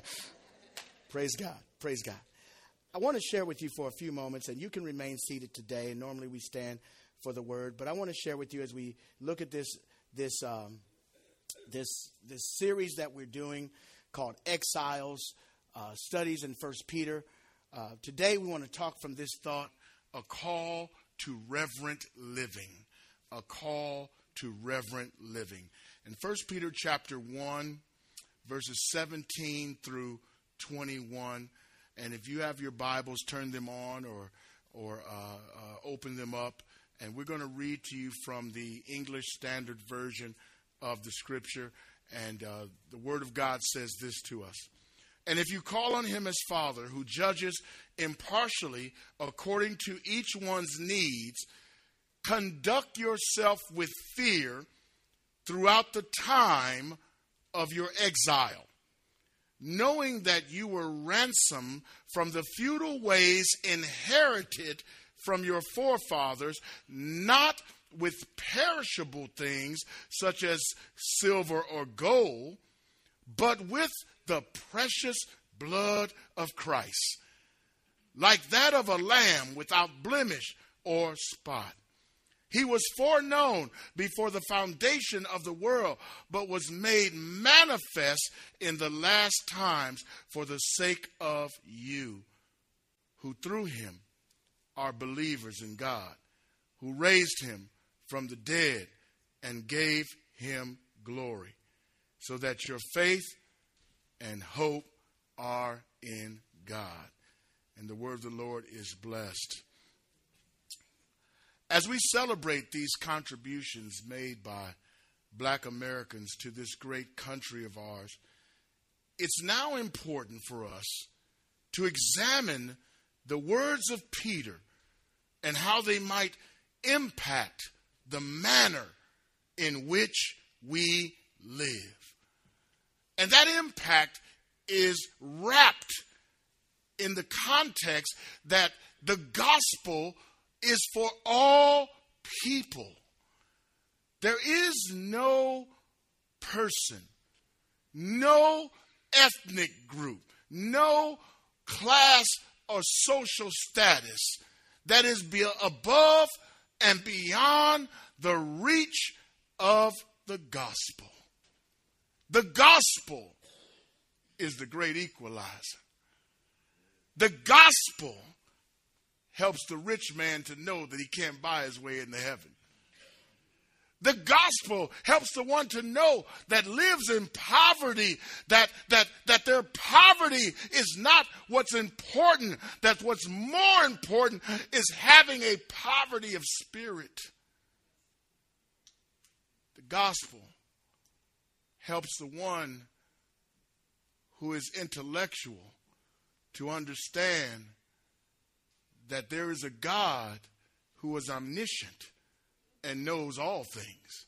Praise God. Praise God. I want to share with you for a few moments, and you can remain seated today. Normally we stand for the word, but I want to share with you as we look at this this um, this this series that we're doing called Exiles uh, Studies in First Peter. Uh, today we want to talk from this thought: a call to reverent living. A call to reverent living. In First Peter chapter one, verses seventeen through twenty-one. And if you have your Bibles, turn them on or or uh, uh, open them up and we're going to read to you from the English Standard Version of the Scripture. And uh, the Word of God says this to us. And if you call on Him as Father, who judges impartially according to each one's needs, conduct yourself with fear throughout the time of your exile, knowing that you were ransomed from the futile ways inherited from your forefathers, not with perishable things such as silver or gold, but with the precious blood of Christ, like that of a lamb without blemish or spot. He was foreknown before the foundation of the world, but was made manifest in the last times for the sake of you, who through him are believers in God, who raised him from the dead and gave him glory, so that your faith and hope are in God. And the word of the Lord is blessed. As we celebrate these contributions made by black Americans to this great country of ours, it's now important for us to examine the words of Peter and how they might impact the manner in which we live. And that impact is wrapped in the context that the gospel is for all people. There is no person, no ethnic group, no class or social status that is above and beyond the reach of the gospel. The gospel is the great equalizer. The gospel helps the rich man to know that he can't buy his way into heaven. The gospel helps the one to know that lives in poverty, that, that, that their poverty is not what's important, that what's more important is having a poverty of spirit. The gospel helps the one who is intellectual to understand that there is a God who is omniscient and knows all things.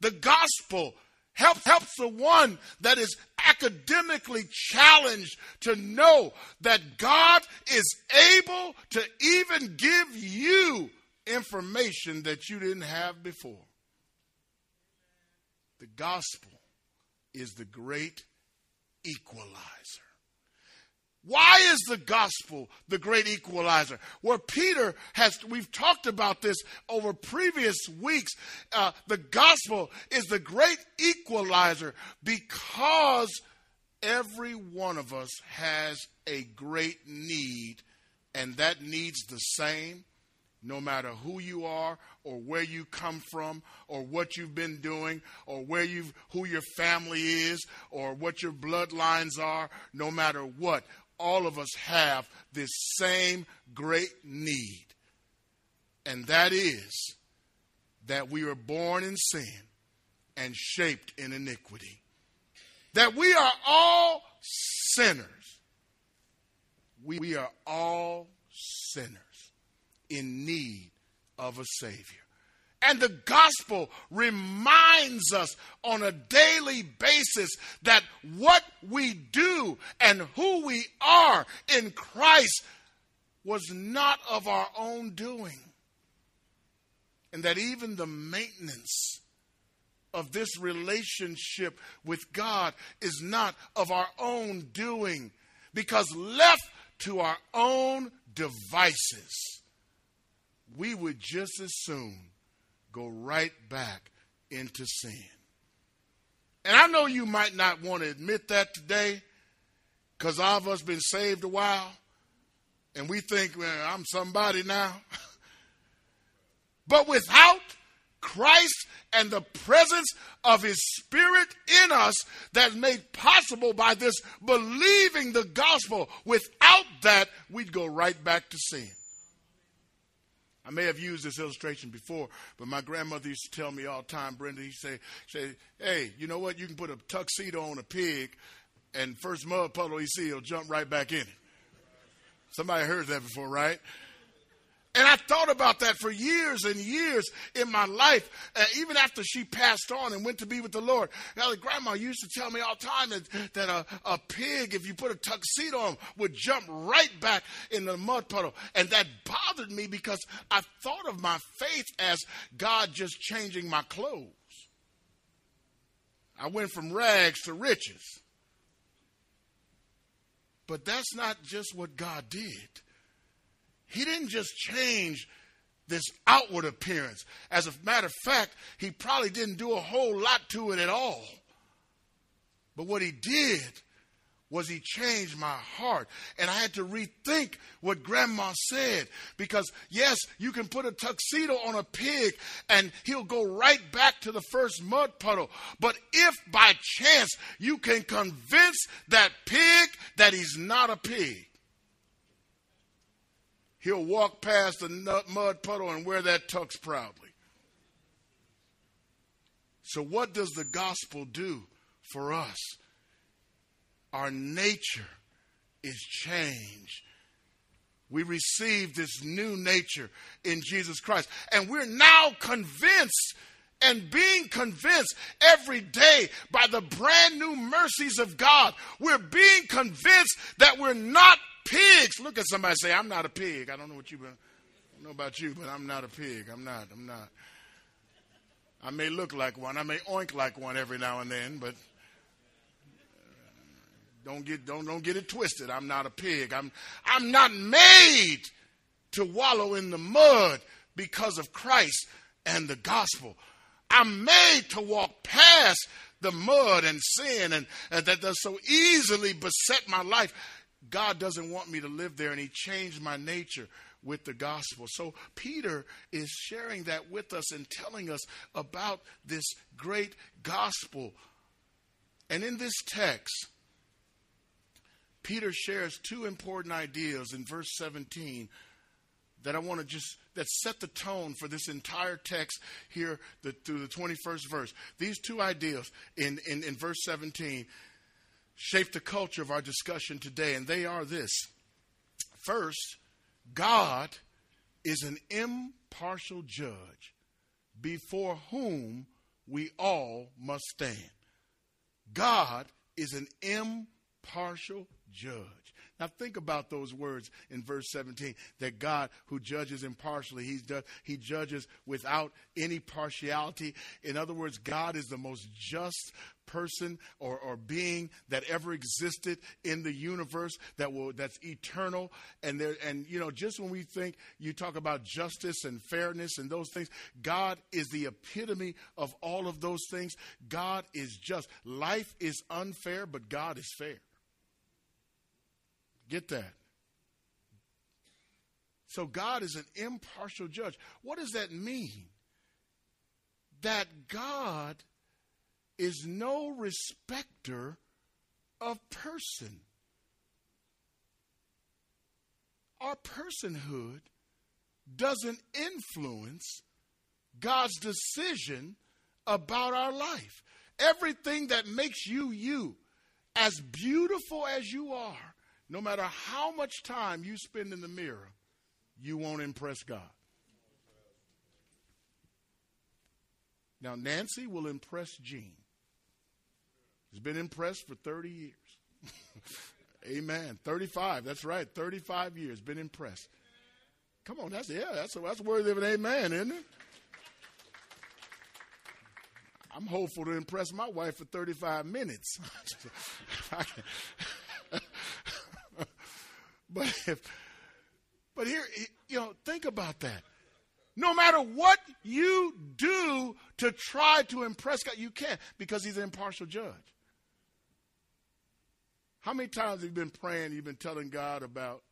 The gospel helps helps the one that is academically challenged to know that God is able to even give you information that you didn't have before. The gospel is the great equalizer. Why is the gospel the great equalizer? Where Peter has, we've talked about this over previous weeks. Uh, the gospel is the great equalizer because every one of us has a great need, and that needs the same no matter who you are or where you come from or what you've been doing or where you've who your family is or what your bloodlines are no matter what all of us have this same great need, and that is that we are born in sin and shaped in iniquity. That we are all sinners. We are all sinners in need of a Savior. And the gospel reminds us on a daily basis that what we do and who we are in Christ was not of our own doing. And that even the maintenance of this relationship with God is not of our own doing, because left to our own devices, we would just as soon go right back into sin. And I know you might not want to admit that today because all of us been saved a while and we think, well, I'm somebody now. but without Christ and the presence of His Spirit in us that's made possible by this believing the gospel, without that, we'd go right back to sin. I may have used this illustration before, but my grandmother used to tell me all the time, Brenda, he say, say, hey, you know what? You can put a tuxedo on a pig, and first mud puddle he see, he'll jump right back in it. Somebody heard that before, right? And I thought about that for years and years in my life, uh, even after she passed on and went to be with the Lord. Now, grandma used to tell me all the time that, that a, a pig, if you put a tuxedo on, would jump right back in the mud puddle. And that bothered me because I thought of my faith as God just changing my clothes. I went from rags to riches. But that's not just what God did. He didn't just change this outward appearance. As a matter of fact, he probably didn't do a whole lot to it at all. But what he did was he changed my heart. And I had to rethink what grandma said. Because, yes, you can put a tuxedo on a pig and he'll go right back to the first mud puddle. But if by chance you can convince that pig that he's not a pig, he'll walk past the mud puddle and wear that tux proudly. So, what does the gospel do for us? Our nature is changed. We receive this new nature in Jesus Christ. And we're now convinced and being convinced every day by the brand new mercies of God. We're being convinced that we're not pigs. Look at somebody say, I'm not a pig. I don't know what you I don't know about you, but I'm not a pig. I'm not. I'm not. I may look like one. I may oink like one every now and then, but uh, don't get don't don't get it twisted. I'm not a pig. I'm I'm not made to wallow in the mud because of Christ and the gospel. I'm made to walk past the mud and sin and, and that does so easily beset my life God doesn't want me to live there, and He changed my nature with the gospel. So Peter is sharing that with us and telling us about this great gospel. And in this text, Peter shares two important ideas in verse 17 that I want to just that set the tone for this entire text here the, through the 21st verse. These two ideas in, in, in verse 17 shape the culture of our discussion today, and they are this. First, God is an impartial judge before whom we all must stand. God is an impartial judge. Now think about those words in verse 17 that God who judges impartially, he's he judges without any partiality. In other words, God is the most just person or, or being that ever existed in the universe that will that's eternal. And there and you know just when we think you talk about justice and fairness and those things god is the epitome of all of those things. God is just. Life is unfair but god is fair Get that. So God is an impartial judge. What does that mean? That God is no respecter of person. Our personhood doesn't influence God's decision about our life. Everything that makes you you, as beautiful as you are, no matter how much time you spend in the mirror, you won't impress God. Now, Nancy will impress Gene. He's been impressed for 30 years. Amen. 35. That's right. 35 years. Been impressed. Come on. That's, yeah, that's, that's worthy of an amen, isn't it? I'm hopeful to impress my wife for 35 minutes. but if, but here, you know, think about that. No matter what you do to try to impress God, you can't because He's an impartial judge. How many times have you been praying, you've been telling God about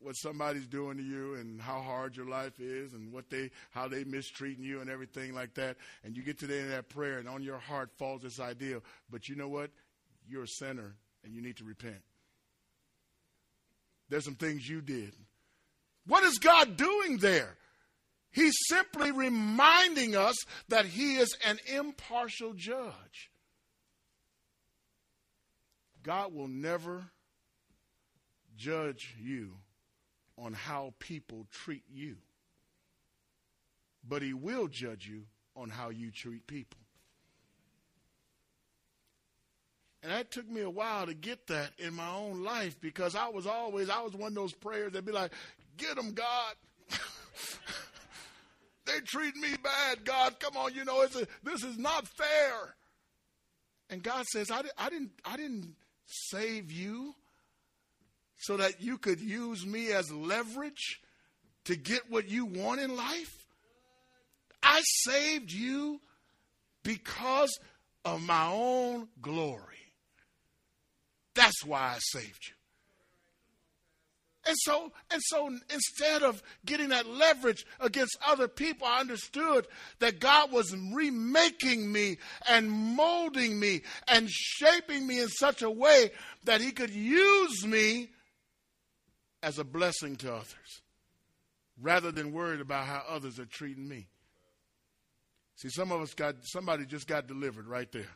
what somebody's doing to you and how hard your life is and what they how they mistreating you and everything like that and you get to the end of that prayer and on your heart falls this idea but you know what you're a sinner and you need to repent there's some things you did. What is god doing there? He's simply reminding us that he is an impartial judge. God will never judge you on how people treat you, but He will judge you on how you treat people. And that took me a while to get that in my own life because I was always, I was one of those prayers that'd be like, get them, God. they treat me bad, God. Come on, you know, it's a, this is not fair. And God says, I, I, didn't, I didn't save you so that you could use me as leverage to get what you want in life? I saved you because of my own glory. That's why I saved you. And so, and so instead of getting that leverage against other people, I understood that God was remaking me and molding me and shaping me in such a way that He could use me as a blessing to others rather than worried about how others are treating me. See, some of us got, somebody just got delivered right there.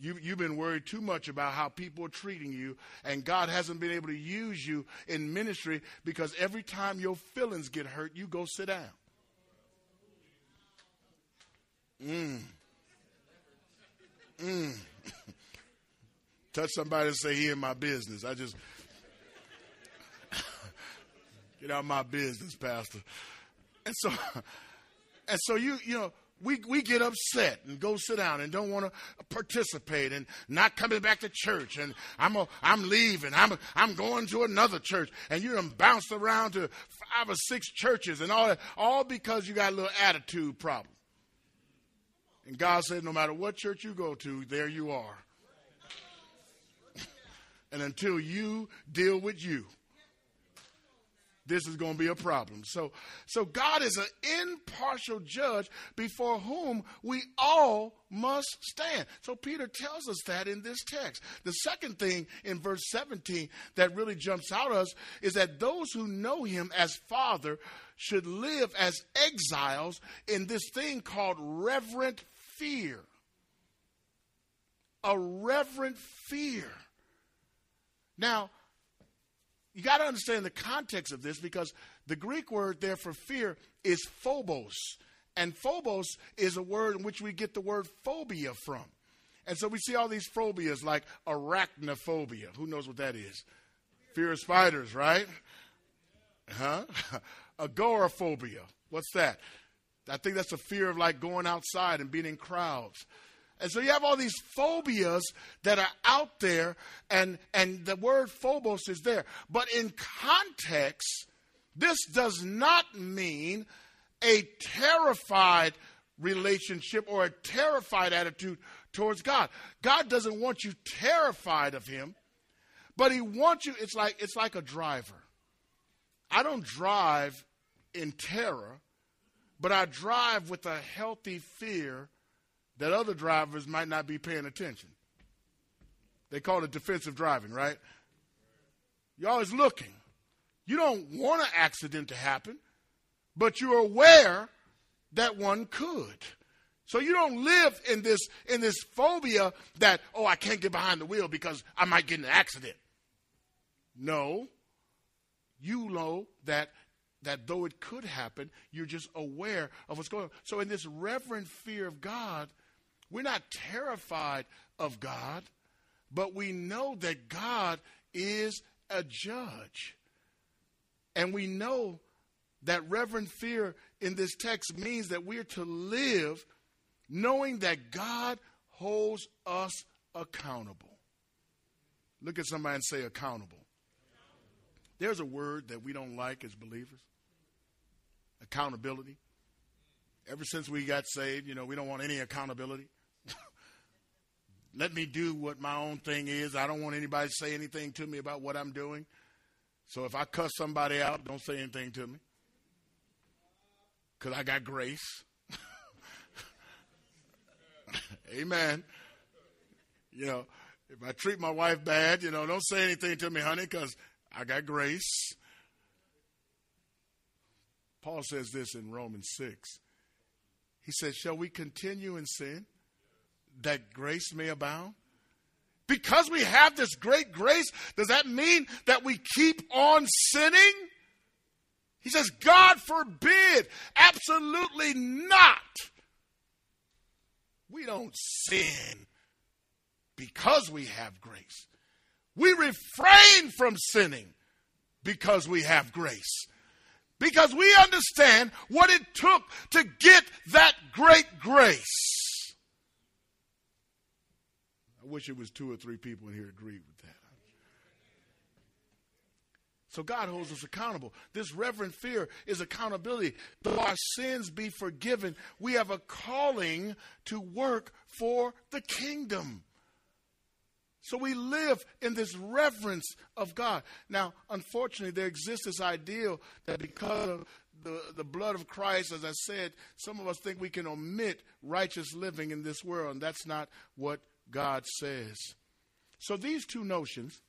You, you've been worried too much about how people are treating you, and God hasn't been able to use you in ministry because every time your feelings get hurt, you go sit down. Mm. Mm. Touch somebody and say, He in my business. I just Get out of my business, Pastor. And so, and so you, you know, we, we get upset and go sit down and don't want to participate and not coming back to church and I'm a, I'm leaving I'm a, I'm going to another church and you're bounced around to five or six churches and all that all because you got a little attitude problem. And God said, no matter what church you go to, there you are. and until you deal with you, this is going to be a problem. So, so God is an impartial judge before whom we all must stand. So Peter tells us that in this text. The second thing in verse 17 that really jumps out at us is that those who know him as Father should live as exiles in this thing called reverent fear. A reverent fear. Now, you got to understand the context of this because the Greek word there for fear is phobos. And phobos is a word in which we get the word phobia from. And so we see all these phobias like arachnophobia. Who knows what that is? Fear of spiders, right? Huh? Agoraphobia. What's that? I think that's a fear of like going outside and being in crowds. And so you have all these phobias that are out there, and, and the word phobos is there. But in context, this does not mean a terrified relationship or a terrified attitude towards God. God doesn't want you terrified of him, but he wants you it's like it's like a driver. I don't drive in terror, but I drive with a healthy fear that other drivers might not be paying attention. They call it defensive driving, right? You're always looking. You don't want an accident to happen, but you're aware that one could. So you don't live in this in this phobia that oh I can't get behind the wheel because I might get in an accident. No. You know that that though it could happen, you're just aware of what's going on. So in this reverent fear of God, we're not terrified of God, but we know that God is a judge. And we know that reverent fear in this text means that we're to live knowing that God holds us accountable. Look at somebody and say accountable. There's a word that we don't like as believers accountability. Ever since we got saved, you know, we don't want any accountability. Let me do what my own thing is. I don't want anybody to say anything to me about what I'm doing. So if I cuss somebody out, don't say anything to me. Because I got grace. Amen. You know, if I treat my wife bad, you know, don't say anything to me, honey, because I got grace. Paul says this in Romans 6. He says, Shall we continue in sin that grace may abound? Because we have this great grace, does that mean that we keep on sinning? He says, God forbid, absolutely not. We don't sin because we have grace. We refrain from sinning because we have grace. Because we understand what it took to get that great grace. I wish it was two or three people in here agreed with that. So God holds us accountable. This reverent fear is accountability. Though our sins be forgiven, we have a calling to work for the kingdom. So we live in this reverence of God. Now, unfortunately, there exists this ideal that because of the, the blood of Christ, as I said, some of us think we can omit righteous living in this world, and that's not what God says. So these two notions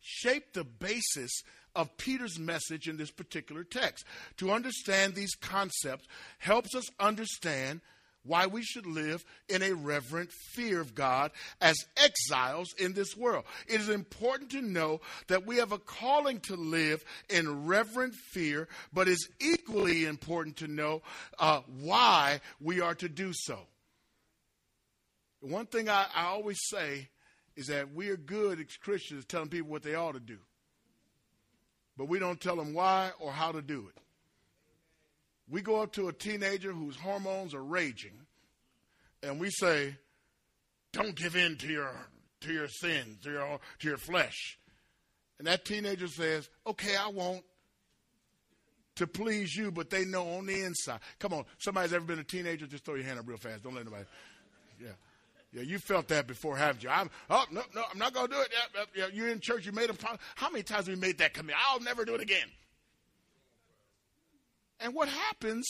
shape the basis of Peter's message in this particular text. To understand these concepts helps us understand why we should live in a reverent fear of God as exiles in this world. It is important to know that we have a calling to live in reverent fear, but it's equally important to know uh, why we are to do so. One thing I, I always say is that we are good as Christians telling people what they ought to do, but we don't tell them why or how to do it. We go up to a teenager whose hormones are raging, and we say, "Don't give in to your to your sins, to your to your flesh." And that teenager says, "Okay, I won't." To please you, but they know on the inside. Come on, somebody's ever been a teenager? Just throw your hand up real fast. Don't let nobody. Yeah. You felt that before, haven't you? I'm, oh, no, no, I'm not going to do it. You're in church, you made a promise. How many times have we made that commitment? I'll never do it again. And what happens?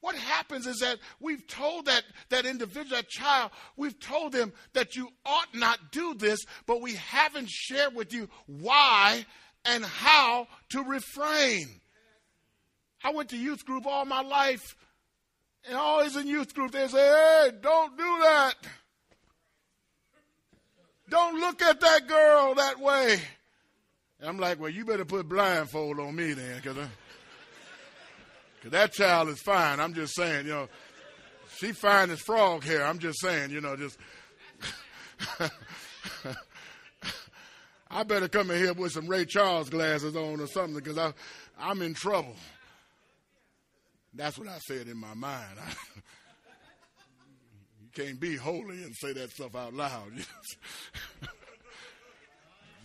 What happens is that we've told that, that individual, that child, we've told them that you ought not do this, but we haven't shared with you why and how to refrain. I went to youth group all my life, and always in youth group they say, hey, don't do that. Don't look at that girl that way. And I'm like, well, you better put blindfold on me then, because uh, Cause that child is fine. I'm just saying, you know, she fine as frog hair. I'm just saying, you know, just. I better come in here with some Ray Charles glasses on or something because I, I'm in trouble. That's what I said in my mind. you can't be holy and say that stuff out loud.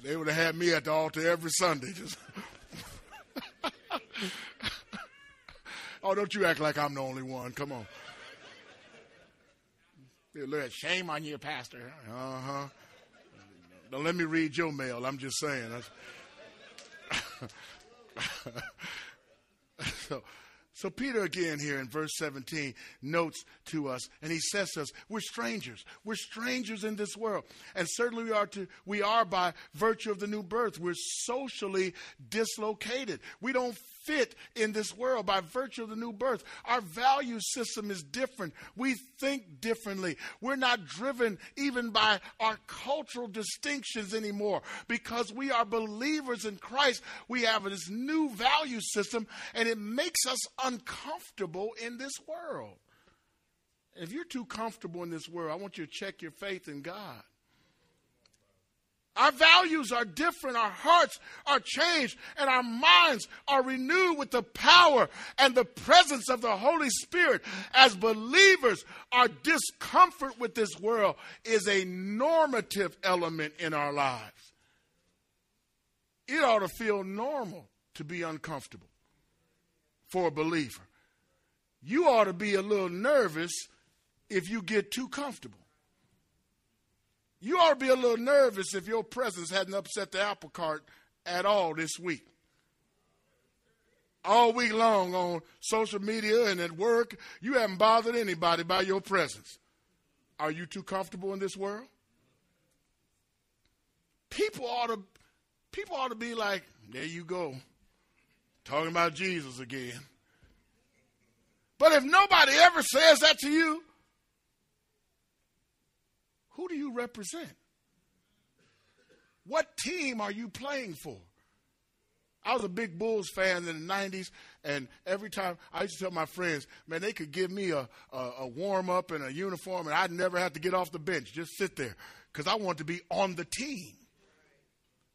they would have had me at the altar every Sunday. Just Oh, don't you act like I'm the only one. Come on. Look shame on you, Pastor. Uh huh. Don't let me read your mail. I'm just saying. so, so Peter again here in verse 17 notes to us, and he says to us, we're strangers. We're strangers in this world. And certainly we are to we are by virtue of the new birth. We're socially dislocated. We don't fit in this world by virtue of the new birth. Our value system is different. We think differently. We're not driven even by our cultural distinctions anymore because we are believers in Christ. We have this new value system and it makes us uncomfortable in this world. If you're too comfortable in this world, I want you to check your faith in God. Our values are different, our hearts are changed, and our minds are renewed with the power and the presence of the Holy Spirit. As believers, our discomfort with this world is a normative element in our lives. It ought to feel normal to be uncomfortable for a believer. You ought to be a little nervous if you get too comfortable. You ought to be a little nervous if your presence hadn't upset the apple cart at all this week. All week long on social media and at work, you haven't bothered anybody by your presence. Are you too comfortable in this world? People ought to people ought to be like, there you go. Talking about Jesus again. But if nobody ever says that to you, who do you represent? What team are you playing for? I was a big Bulls fan in the 90s, and every time I used to tell my friends, man, they could give me a, a, a warm up and a uniform, and I'd never have to get off the bench, just sit there, because I want to be on the team.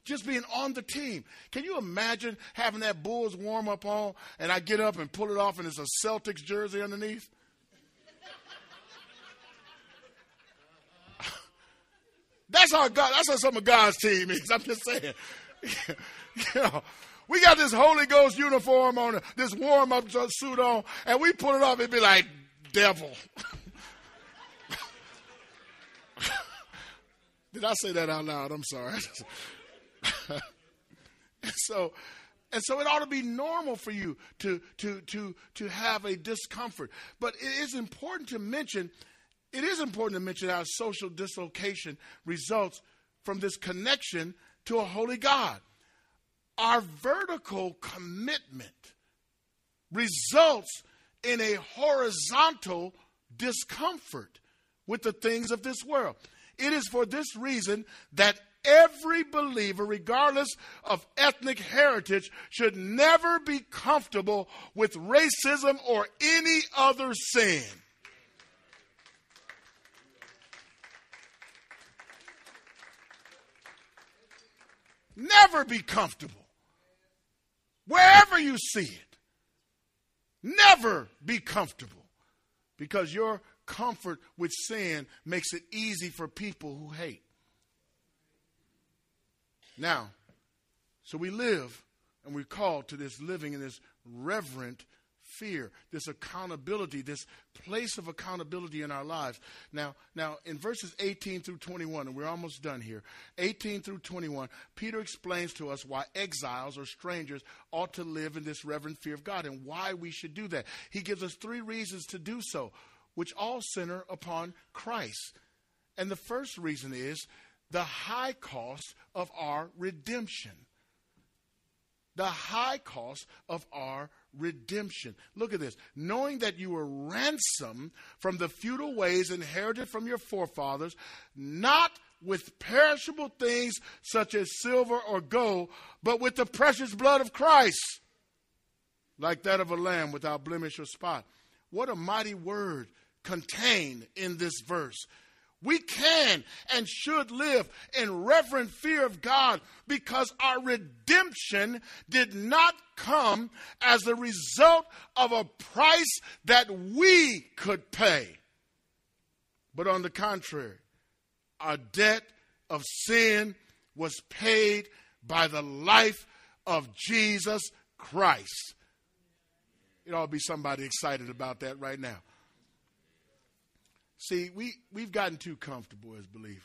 Just being on the team. Can you imagine having that Bulls warm up on, and I get up and pull it off, and it's a Celtics jersey underneath? That's how God. That's how some of God's team is. I'm just saying. you know, we got this Holy Ghost uniform on, this warm up suit on, and we put it off. It'd be like devil. Did I say that out loud? I'm sorry. and so, and so it ought to be normal for you to to to to have a discomfort. But it is important to mention it is important to mention how social dislocation results from this connection to a holy God. Our vertical commitment results in a horizontal discomfort with the things of this world. It is for this reason that every believer, regardless of ethnic heritage, should never be comfortable with racism or any other sin. Never be comfortable. Wherever you see it, never be comfortable because your comfort with sin makes it easy for people who hate. Now, so we live and we're called to this living in this reverent fear, this accountability, this place of accountability in our lives. Now, now in verses 18 through 21, and we're almost done here, 18 through 21, Peter explains to us why exiles or strangers ought to live in this reverent fear of God and why we should do that. He gives us three reasons to do so, which all center upon Christ. And the first reason is the high cost of our redemption. The high cost of our redemption. Look at this. Knowing that you were ransomed from the futile ways inherited from your forefathers, not with perishable things such as silver or gold, but with the precious blood of Christ, like that of a lamb without blemish or spot. What a mighty word contained in this verse. We can and should live in reverent fear of God because our redemption did not come as a result of a price that we could pay. But on the contrary, our debt of sin was paid by the life of Jesus Christ. It ought to be somebody excited about that right now. See, we, we've gotten too comfortable as believers.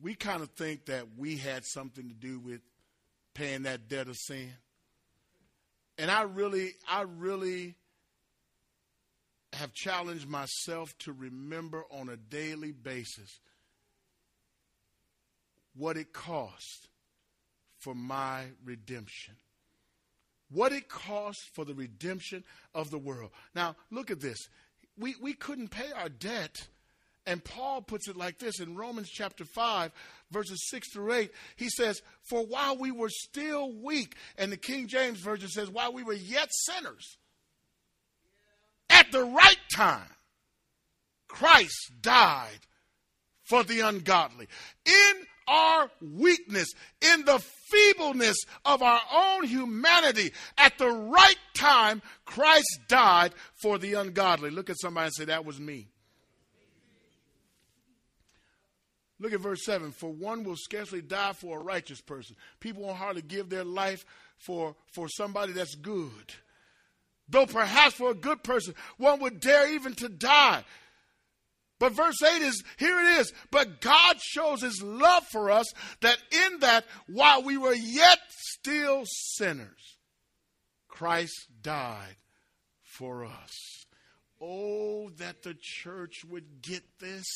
We kind of think that we had something to do with paying that debt of sin. And I really, I really have challenged myself to remember on a daily basis what it cost for my redemption. What it cost for the redemption of the world. Now, look at this we, we couldn't pay our debt. And Paul puts it like this in Romans chapter 5, verses 6 through 8. He says, For while we were still weak, and the King James Version says, while we were yet sinners, at the right time, Christ died for the ungodly. In our weakness, in the feebleness of our own humanity, at the right time, Christ died for the ungodly. Look at somebody and say, That was me. Look at verse 7. For one will scarcely die for a righteous person. People won't hardly give their life for, for somebody that's good. Though perhaps for a good person, one would dare even to die. But verse 8 is here it is. But God shows his love for us that in that while we were yet still sinners, Christ died for us. Oh, that the church would get this.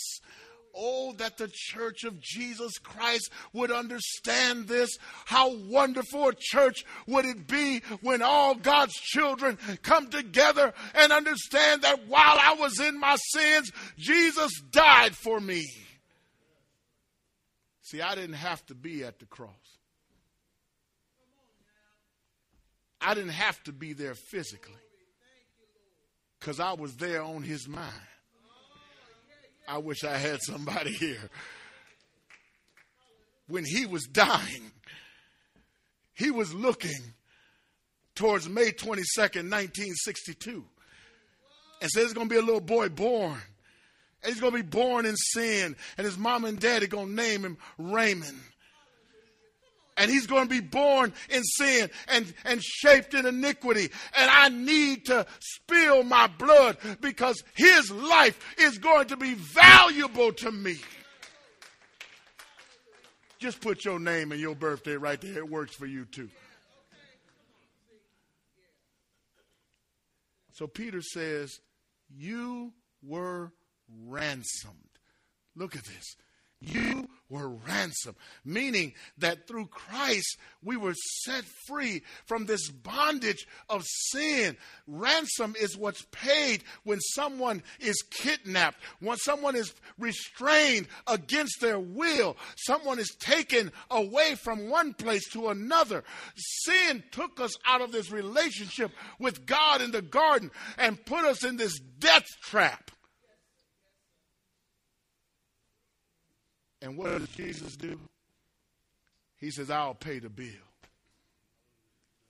Oh, that the church of Jesus Christ would understand this. How wonderful a church would it be when all God's children come together and understand that while I was in my sins, Jesus died for me. See, I didn't have to be at the cross. I didn't have to be there physically because I was there on his mind. I wish I had somebody here. When he was dying, he was looking towards May 22nd, 1962, and said, There's going to be a little boy born. And he's going to be born in sin, and his mom and daddy going to name him Raymond and he's going to be born in sin and, and shaped in iniquity. And I need to spill my blood because his life is going to be valuable to me. Just put your name and your birthday right there. It works for you too. So Peter says, You were ransomed. Look at this. You were ransomed, meaning that through Christ we were set free from this bondage of sin. Ransom is what's paid when someone is kidnapped, when someone is restrained against their will, someone is taken away from one place to another. Sin took us out of this relationship with God in the garden and put us in this death trap. And what does Jesus do? He says, I'll pay the bill.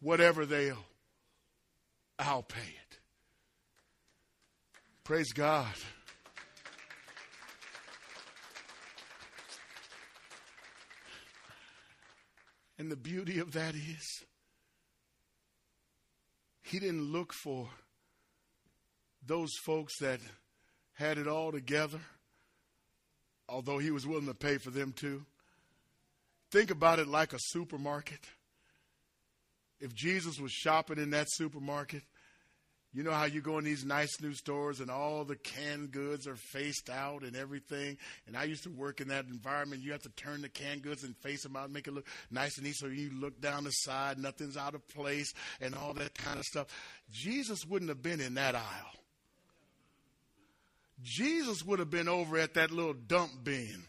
Whatever they owe, I'll pay it. Praise God. And the beauty of that is, he didn't look for those folks that had it all together although he was willing to pay for them too. Think about it like a supermarket. If Jesus was shopping in that supermarket, you know how you go in these nice new stores and all the canned goods are faced out and everything. And I used to work in that environment. You have to turn the canned goods and face them out make it look nice and neat. So you look down the side, nothing's out of place and all that kind of stuff. Jesus wouldn't have been in that aisle. Jesus would have been over at that little dump bin.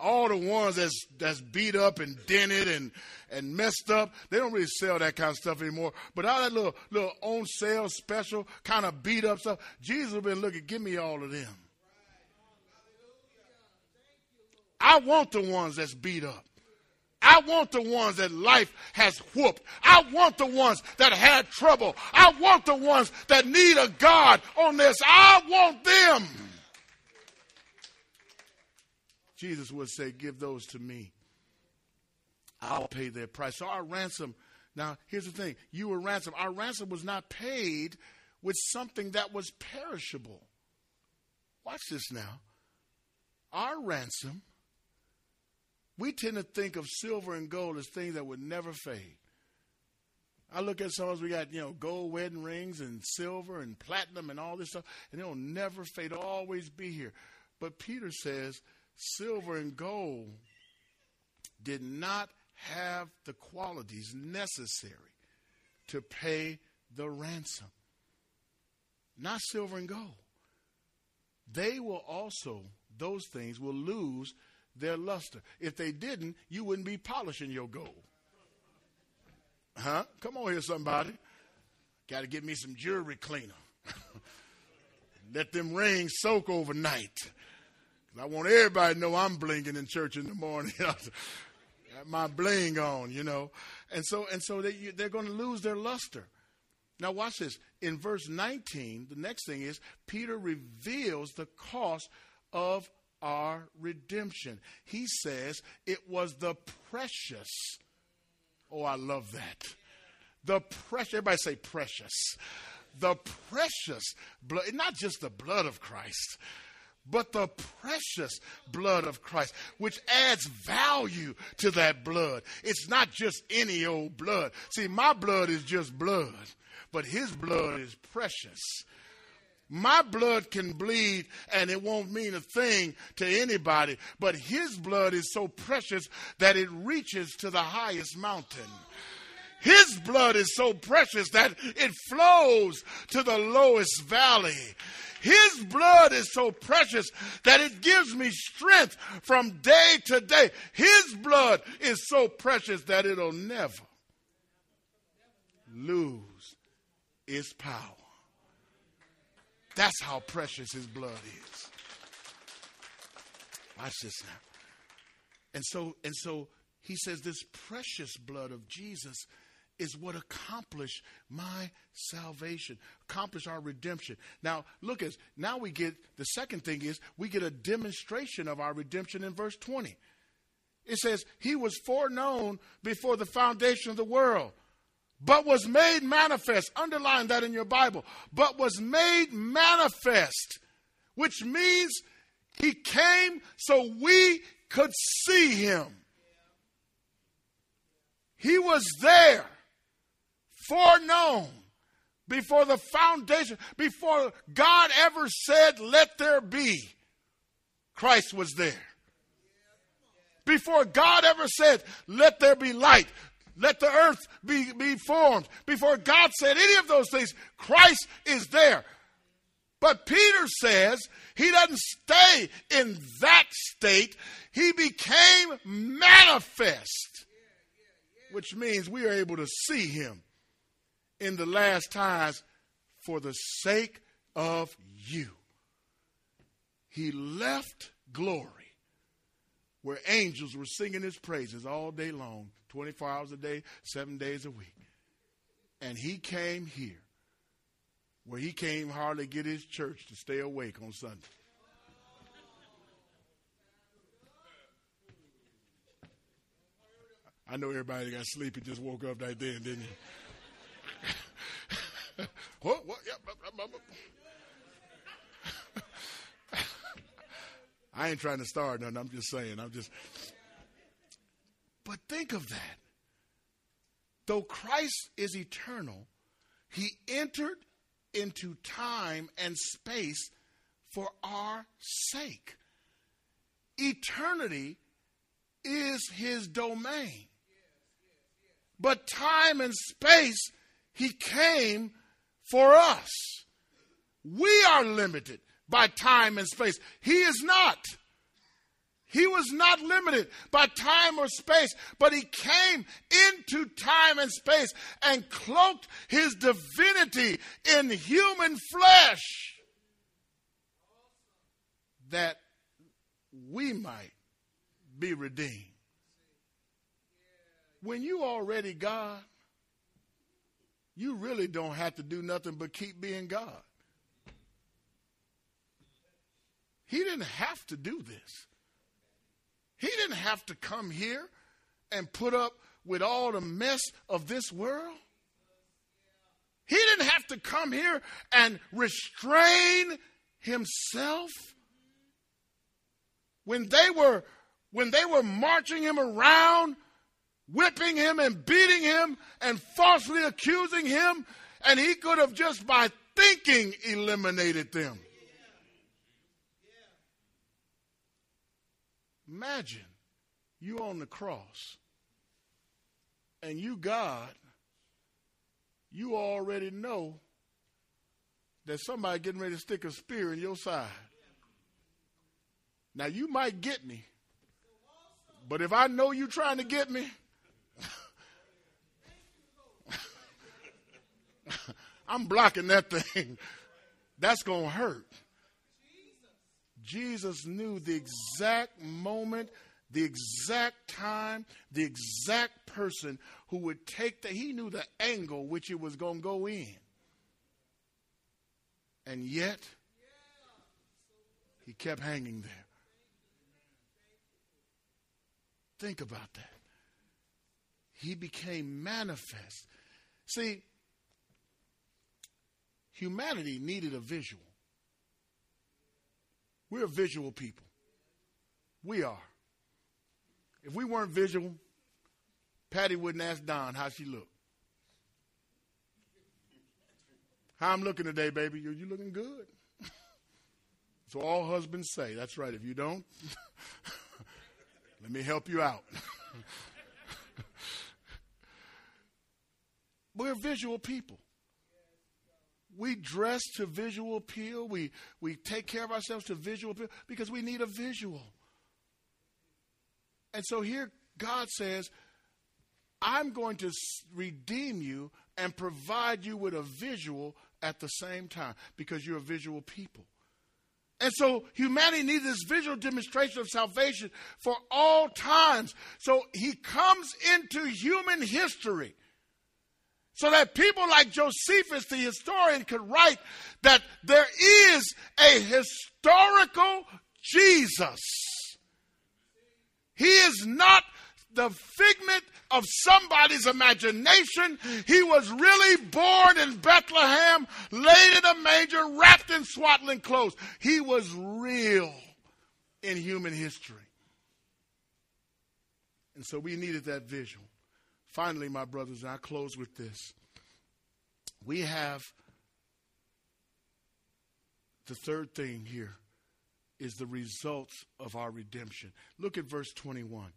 All the ones that's that's beat up and dented and and messed up, they don't really sell that kind of stuff anymore. But all that little little on sale special kind of beat up stuff, Jesus would have been looking, give me all of them. I want the ones that's beat up. I want the ones that life has whooped. I want the ones that had trouble. I want the ones that need a God on this. I want them. Jesus would say, Give those to me. I'll pay their price. So our ransom, now here's the thing you were ransomed. Our ransom was not paid with something that was perishable. Watch this now. Our ransom we tend to think of silver and gold as things that would never fade. I look at us, we got, you know, gold wedding rings and silver and platinum and all this stuff, and it'll never fade, it'll always be here. But Peter says silver and gold did not have the qualities necessary to pay the ransom. Not silver and gold. They will also, those things will lose their luster. If they didn't, you wouldn't be polishing your gold. Huh? Come on here, somebody. Got to get me some jewelry cleaner. Let them rings soak overnight. I want everybody to know I'm blinking in church in the morning. my bling on, you know. And so, and so they, they're going to lose their luster. Now, watch this. In verse 19, the next thing is Peter reveals the cost of our redemption. He says it was the precious. Oh, I love that. The precious, everybody say precious. The precious blood, not just the blood of Christ, but the precious blood of Christ, which adds value to that blood. It's not just any old blood. See, my blood is just blood, but his blood is precious. My blood can bleed and it won't mean a thing to anybody, but his blood is so precious that it reaches to the highest mountain. His blood is so precious that it flows to the lowest valley. His blood is so precious that it gives me strength from day to day. His blood is so precious that it'll never lose its power. That's how precious his blood is. Watch this now. And so, and so he says this precious blood of Jesus is what accomplished my salvation, accomplished our redemption. Now, look at now we get the second thing is we get a demonstration of our redemption in verse 20. It says, He was foreknown before the foundation of the world, but was made manifest. Underline that in your Bible. But was made manifest, which means He came so we could see Him. He was there foreknown before the foundation, before God ever said, Let there be, Christ was there. Before God ever said, Let there be light, let the earth be, be formed, before God said any of those things, Christ is there. But Peter says he doesn't stay in that state, he became manifest, which means we are able to see him in the last times for the sake of you. He left glory where angels were singing his praises all day long, 24 hours a day, seven days a week. And he came here where he came hardly get his church to stay awake on Sunday. I know everybody got sleepy just woke up right then, didn't you? what? What? I ain't trying to start nothing. I'm just saying. I'm just. But think of that. Though Christ is eternal, he entered into time and space for our sake. Eternity is his domain. But time and space, he came for us. We are limited by time and space. He is not. He was not limited by time or space, but he came into time and space and cloaked his divinity in human flesh that we might be redeemed. When you already God, you really don't have to do nothing but keep being God. He didn't have to do this. He didn't have to come here and put up with all the mess of this world. He didn't have to come here and restrain himself. When they were when they were marching him around whipping him and beating him and falsely accusing him, and he could have just by thinking eliminated them. Imagine you on the cross and you, God, you already know that somebody getting ready to stick a spear in your side. Now you might get me, but if I know you trying to get me, I'm blocking that thing. That's to hurt. Jesus knew the exact moment, the exact time, the exact person who would take the, he knew the angle which it was going to go in. And yet, he kept hanging there. Think about that. He became manifest. See, humanity needed a visual. We're visual people. We are. If we weren't visual, Patty wouldn't ask Don how she looked. How I'm looking today, baby? You, you looking good? so all husbands say, that's right. If you don't, let me help you out. We're visual people. We dress to visual appeal. We, we take care of ourselves to visual appeal because we need a visual. And so here God says, I'm going to redeem you and provide you with a visual at the same time because you're a visual people. And so humanity needs this visual demonstration of salvation for all times. So he comes into human history so that people like Josephus, the historian, could write that there is a historical Jesus. He is not the figment of somebody's imagination. He was really born in Bethlehem, laid in a manger, wrapped in swaddling clothes. He was real in human history. And so we needed that visual. Finally, my brothers, and I close with this. We have the third thing here is the results of our redemption. Look at verse 21.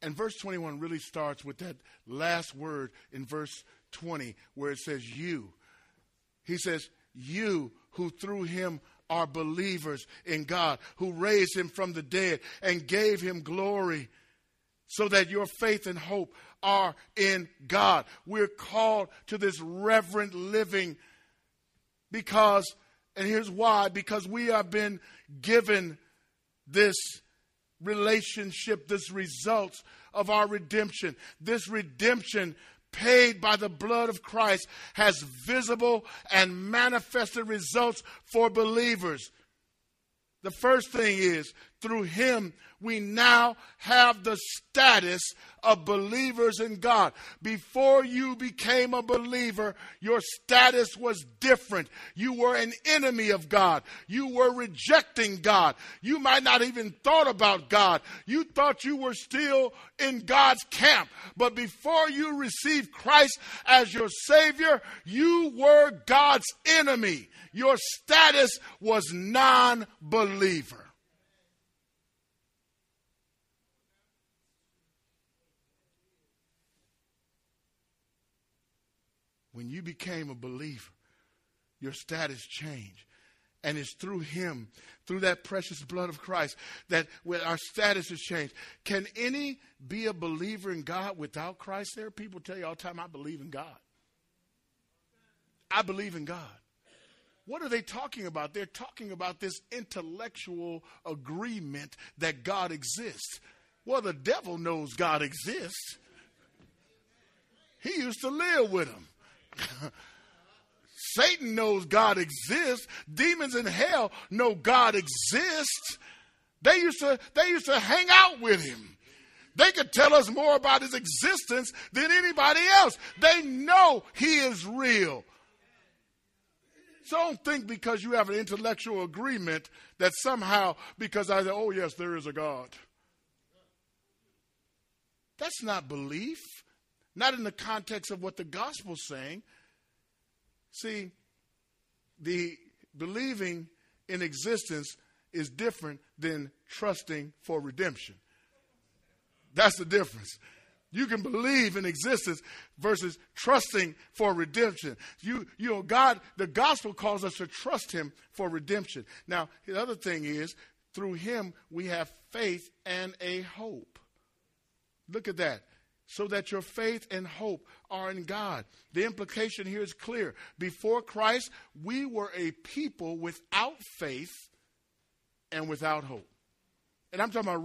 And verse 21 really starts with that last word in verse 20 where it says, You. He says, You who through him are believers in God, who raised him from the dead and gave him glory, so that your faith and hope are in God. We're called to this reverent living because, and here's why because we have been given this relationship, this results of our redemption. This redemption paid by the blood of Christ has visible and manifested results for believers. The first thing is through him we now have the status of believers in God. Before you became a believer, your status was different. You were an enemy of God. You were rejecting God. You might not even thought about God. You thought you were still in God's camp. But before you received Christ as your Savior, you were God's enemy. Your status was non believer. When you became a believer, your status changed. And it's through him, through that precious blood of Christ, that our status has changed. Can any be a believer in God without Christ? There people tell you all the time, I believe in God. I believe in God. What are they talking about? They're talking about this intellectual agreement that God exists. Well, the devil knows God exists. He used to live with him. Satan knows God exists. Demons in hell know God exists. They used to, they used to hang out with him. They could tell us more about his existence than anybody else. They know he is real. So don't think because you have an intellectual agreement that somehow, because I say, oh, yes, there is a God. That's not belief not in the context of what the gospel's saying. See, the believing in existence is different than trusting for redemption. That's the difference. You can believe in existence versus trusting for redemption. You, you know, God, the gospel calls us to trust Him for redemption. Now, the other thing is, through Him we have faith and a hope. Look at that so that your faith and hope are in God. The implication here is clear. Before Christ, we were a people without faith and without hope. And I'm talking about real